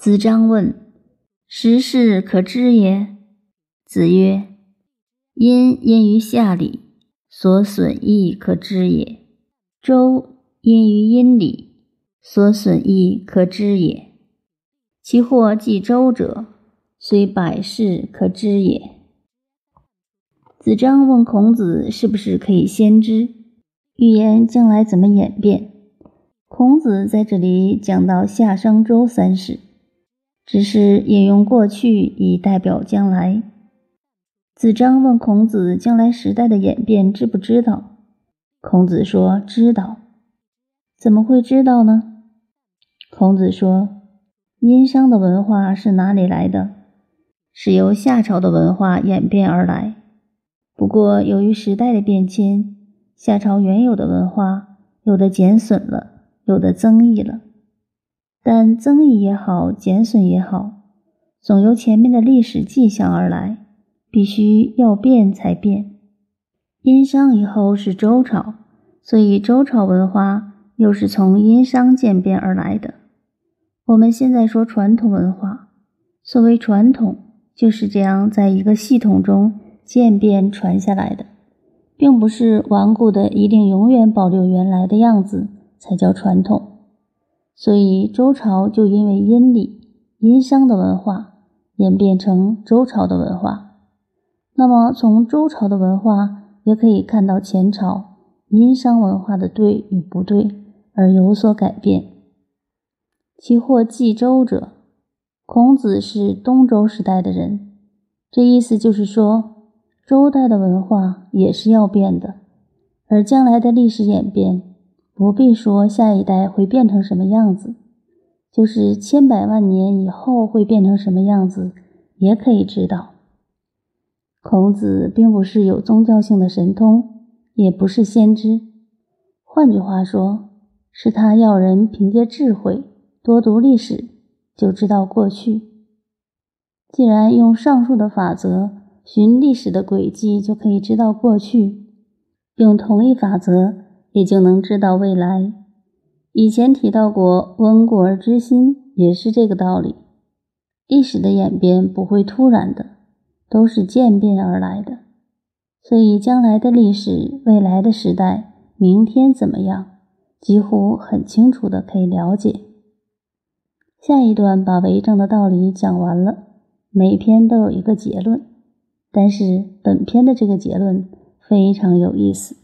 子张问：“时事可知也？”子曰：“因因于下礼，所损益可知也；周因于阴礼，所损益可知也。其或继周者，虽百世可知也。”子张问孔子：“是不是可以先知预言将来怎么演变？”孔子在这里讲到夏商周三世。只是引用过去以代表将来。子张问孔子：“将来时代的演变知不知道？”孔子说：“知道。”怎么会知道呢？孔子说：“殷商的文化是哪里来的？是由夏朝的文化演变而来。不过由于时代的变迁，夏朝原有的文化有的减损了，有的增益了。”但增益也好，减损也好，总由前面的历史迹象而来，必须要变才变。殷商以后是周朝，所以周朝文化又是从殷商渐变而来的。我们现在说传统文化，所谓传统，就是这样在一个系统中渐变传下来的，并不是顽固的一定永远保留原来的样子才叫传统。所以周朝就因为殷礼、殷商的文化演变成周朝的文化。那么从周朝的文化也可以看到前朝殷商文化的对与不对而有所改变。其或继周者，孔子是东周时代的人，这意思就是说周代的文化也是要变的，而将来的历史演变。不必说下一代会变成什么样子，就是千百万年以后会变成什么样子，也可以知道。孔子并不是有宗教性的神通，也不是先知，换句话说，是他要人凭借智慧多读历史，就知道过去。既然用上述的法则寻历史的轨迹就可以知道过去，用同一法则。也就能知道未来。以前提到过“温故而知新”，也是这个道理。历史的演变不会突然的，都是渐变而来的。所以，将来的历史、未来的时代、明天怎么样，几乎很清楚的可以了解。下一段把为政的道理讲完了，每篇都有一个结论，但是本篇的这个结论非常有意思。